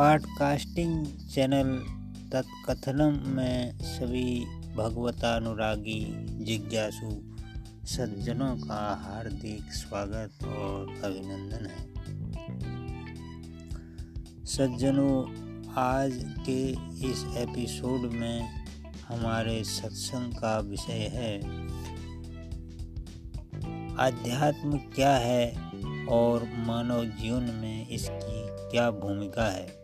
Podcasting channel Tatkathanam में सभी भगवतानुरागी, जिज्ञासु सज्जनों का हार्दिक स्वागत और अभिनंदन है। सज्जनों, आज के इस एपिसोड में हमारे सत्संग का विषय है, आध्यात्म क्या है और मानव जीवन में इसकी क्या भूमिका है।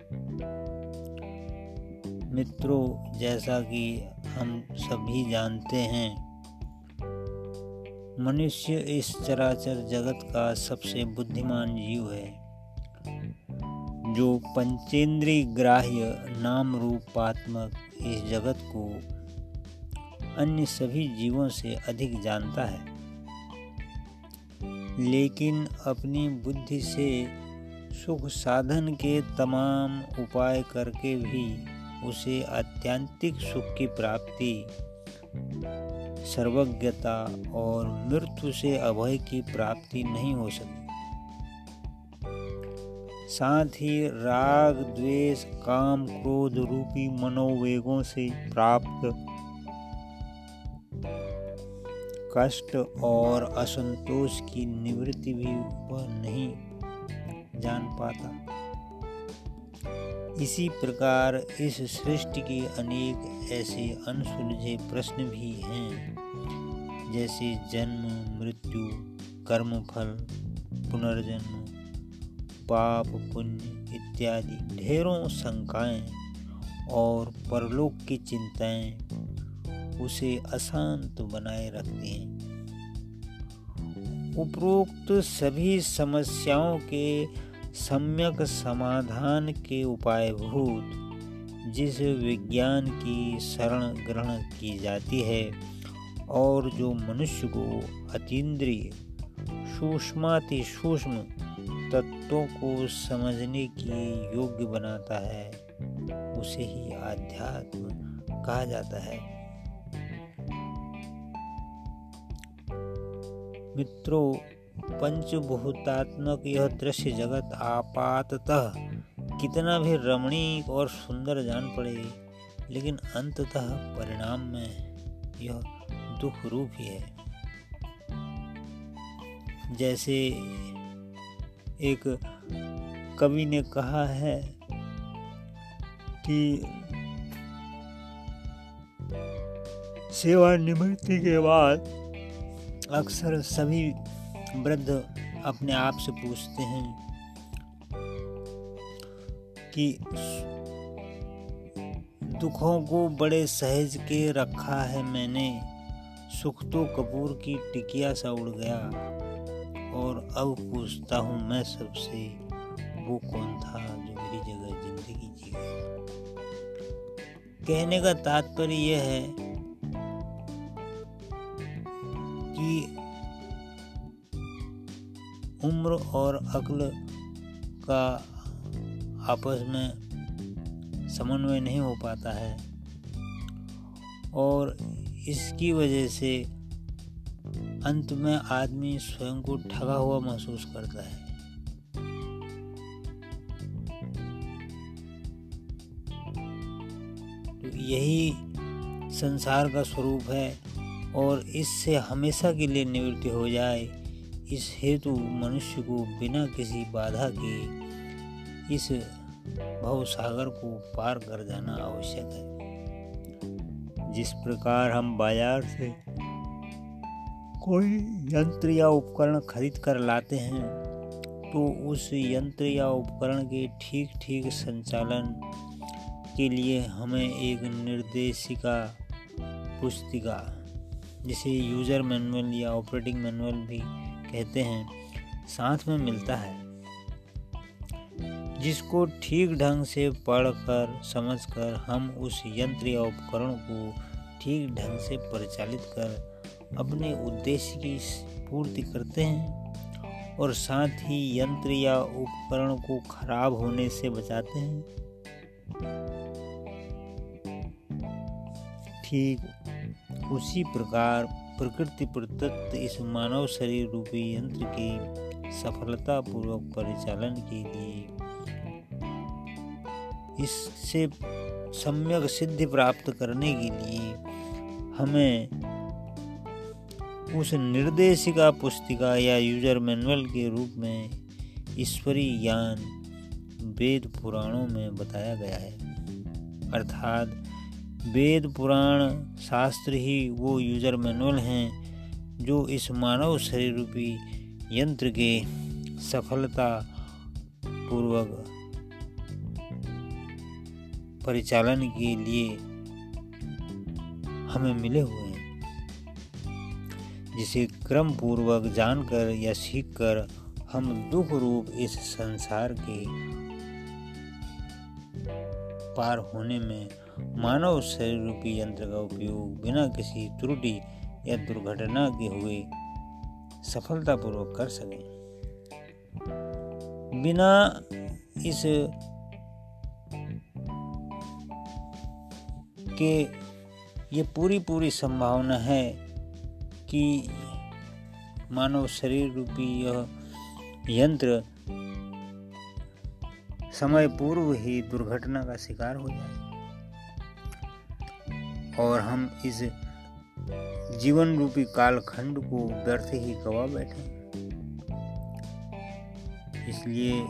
मित्रों, जैसा कि हम सभी जानते हैं, मनुष्य इस चराचर जगत का सबसे बुद्धिमान जीव है, जो पंचेंद्रीय ग्राह्य नाम रूपात्मक इस जगत को अन्य सभी जीवों से अधिक जानता है। लेकिन अपनी बुद्धि से सुख साधन के तमाम उपाय करके भी उसे आत्यंतिक सुख की प्राप्ति, सर्वज्ञता और मृत्यु से अभय की प्राप्ति नहीं हो सकती। साथ ही राग, द्वेष, काम, क्रोध रूपी मनोवेगों से प्राप्त कष्ट और असंतोष की निवृत्ति भी वह नहीं जान पाता। इसी प्रकार इस सृष्टि के अनेक ऐसे अनसुलझे प्रश्न भी हैं, जैसे जन्म, मृत्यु कर्म फल पुनर्जन्म, पाप, पुण्य इत्यादि ढेरों शंकाएँ और परलोक की चिंताएँ उसे अशांत बनाए रखती हैं। उपरोक्त सभी समस्याओं के सम्यक समाधान के उपाय भूत जिस विज्ञान की शरण ग्रहण की जाती है और जो मनुष्य को अतीन्द्रिय, सूक्ष्माति सूक्ष्म तत्वों को समझने की योग्य बनाता है, उसे ही आध्यात्म कहा जाता है। मित्रों पंचभूतात्मक यह दृश्य जगत आपाततः कितना भी रमणीक और सुंदर जान पड़े, लेकिन अंततः परिणाम में यह दुख रूप ही है। जैसे एक कवि ने कहा है कि सेवानिवृत्ति के बाद अक्सर सभी वृद्ध अपने आप से पूछते हैं कि दुखों को बड़े सहज के रखा है मैंने, सुख तो कपूर की टिकिया सा उड़ गया। और अब पूछता हूँ मैं सबसे, वो कौन था जो मेरी जगह ज़िंदगी जी गया? कहने का तात्पर्य यह है कि उम्र और अक्ल का आपस में समन्वय नहीं हो पाता है। और इसकी वजह से अंत में आदमी स्वयं को ठगा हुआ महसूस करता है। तो यही संसार का स्वरूप है और इससे हमेशा के लिए निवृत्ति हो जाए। इस हेतु मनुष्य को बिना किसी बाधा के इस भव सागर को पार कर जाना आवश्यक है। जिस प्रकार हम बाज़ार से कोई यंत्र या उपकरण खरीद कर लाते हैं तो उस यंत्र या उपकरण के ठीक ठीक संचालन के लिए हमें एक निर्देशिका पुस्तिका, जिसे यूज़र मैनुअल या ऑपरेटिंग मैनुअल भी कहते हैं, साथ में मिलता है। जिसको ठीक ढंग से पढ़कर, समझकर हम उस यंत्र या उपकरण को ठीक ढंग से परिचालित कर अपने उद्देश्य की पूर्ति करते हैं और साथ ही यंत्र या उपकरण को खराब होने से बचाते हैं। ठीक उसी प्रकार प्रकृति प्रदत्त इस मानव शरीर रूपी यंत्र के सफलतापूर्वक परिचालन के लिए। इससे सम्यक सिद्धि प्राप्त करने के लिए हमें उस निर्देशिका पुस्तिका या यूज़र मैनुअल के रूप में ईश्वरीय ज्ञान वेद पुराणों में बताया गया है। अर्थात वेद पुराण शास्त्र ही वो यूज़र मैनुअल हैं, जो इस मानव शरीर रूपी यंत्र के सफलता पूर्वक परिचालन के लिए हमें मिले हुए हैं। जिसे क्रम पूर्वक जानकर या सीखकर हम दुख रूप इस संसार के पार होने में मानव शरीर रूपी यंत्र का उपयोग बिना किसी त्रुटि या दुर्घटना के हुए सफलतापूर्वक कर सकें। बिना इस के ये पूरी पूरी संभावना है कि मानव शरीर रूपी यह यंत्र समय पूर्व ही दुर्घटना का शिकार हो जाए। और हम इस जीवन रूपी कालखंड को व्यर्थ ही गवा बैठे। इसलिए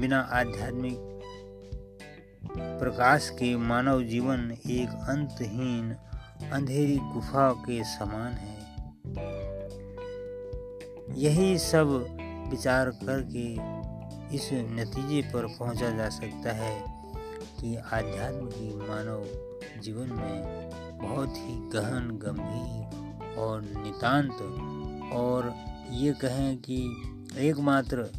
बिना आध्यात्मिक प्रकाश के मानव जीवन एक अंतहीन, अंधेरी गुफा के समान है। यही सब विचार करके इस नतीजे पर पहुँचा जा सकता है कि आध्यात्म की मानव जीवन में बहुत ही गहन, गंभीर और नितांत और ये कहें कि एकमात्र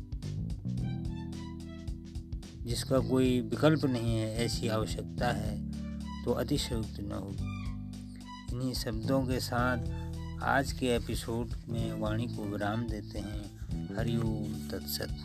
जिसका कोई विकल्प नहीं है, ऐसी आवश्यकता है तो अतिशयुक्त न होगी। इन्हीं शब्दों के साथ आज के एपिसोड में वाणी को विराम देते हैं। हरिओम तत्सत।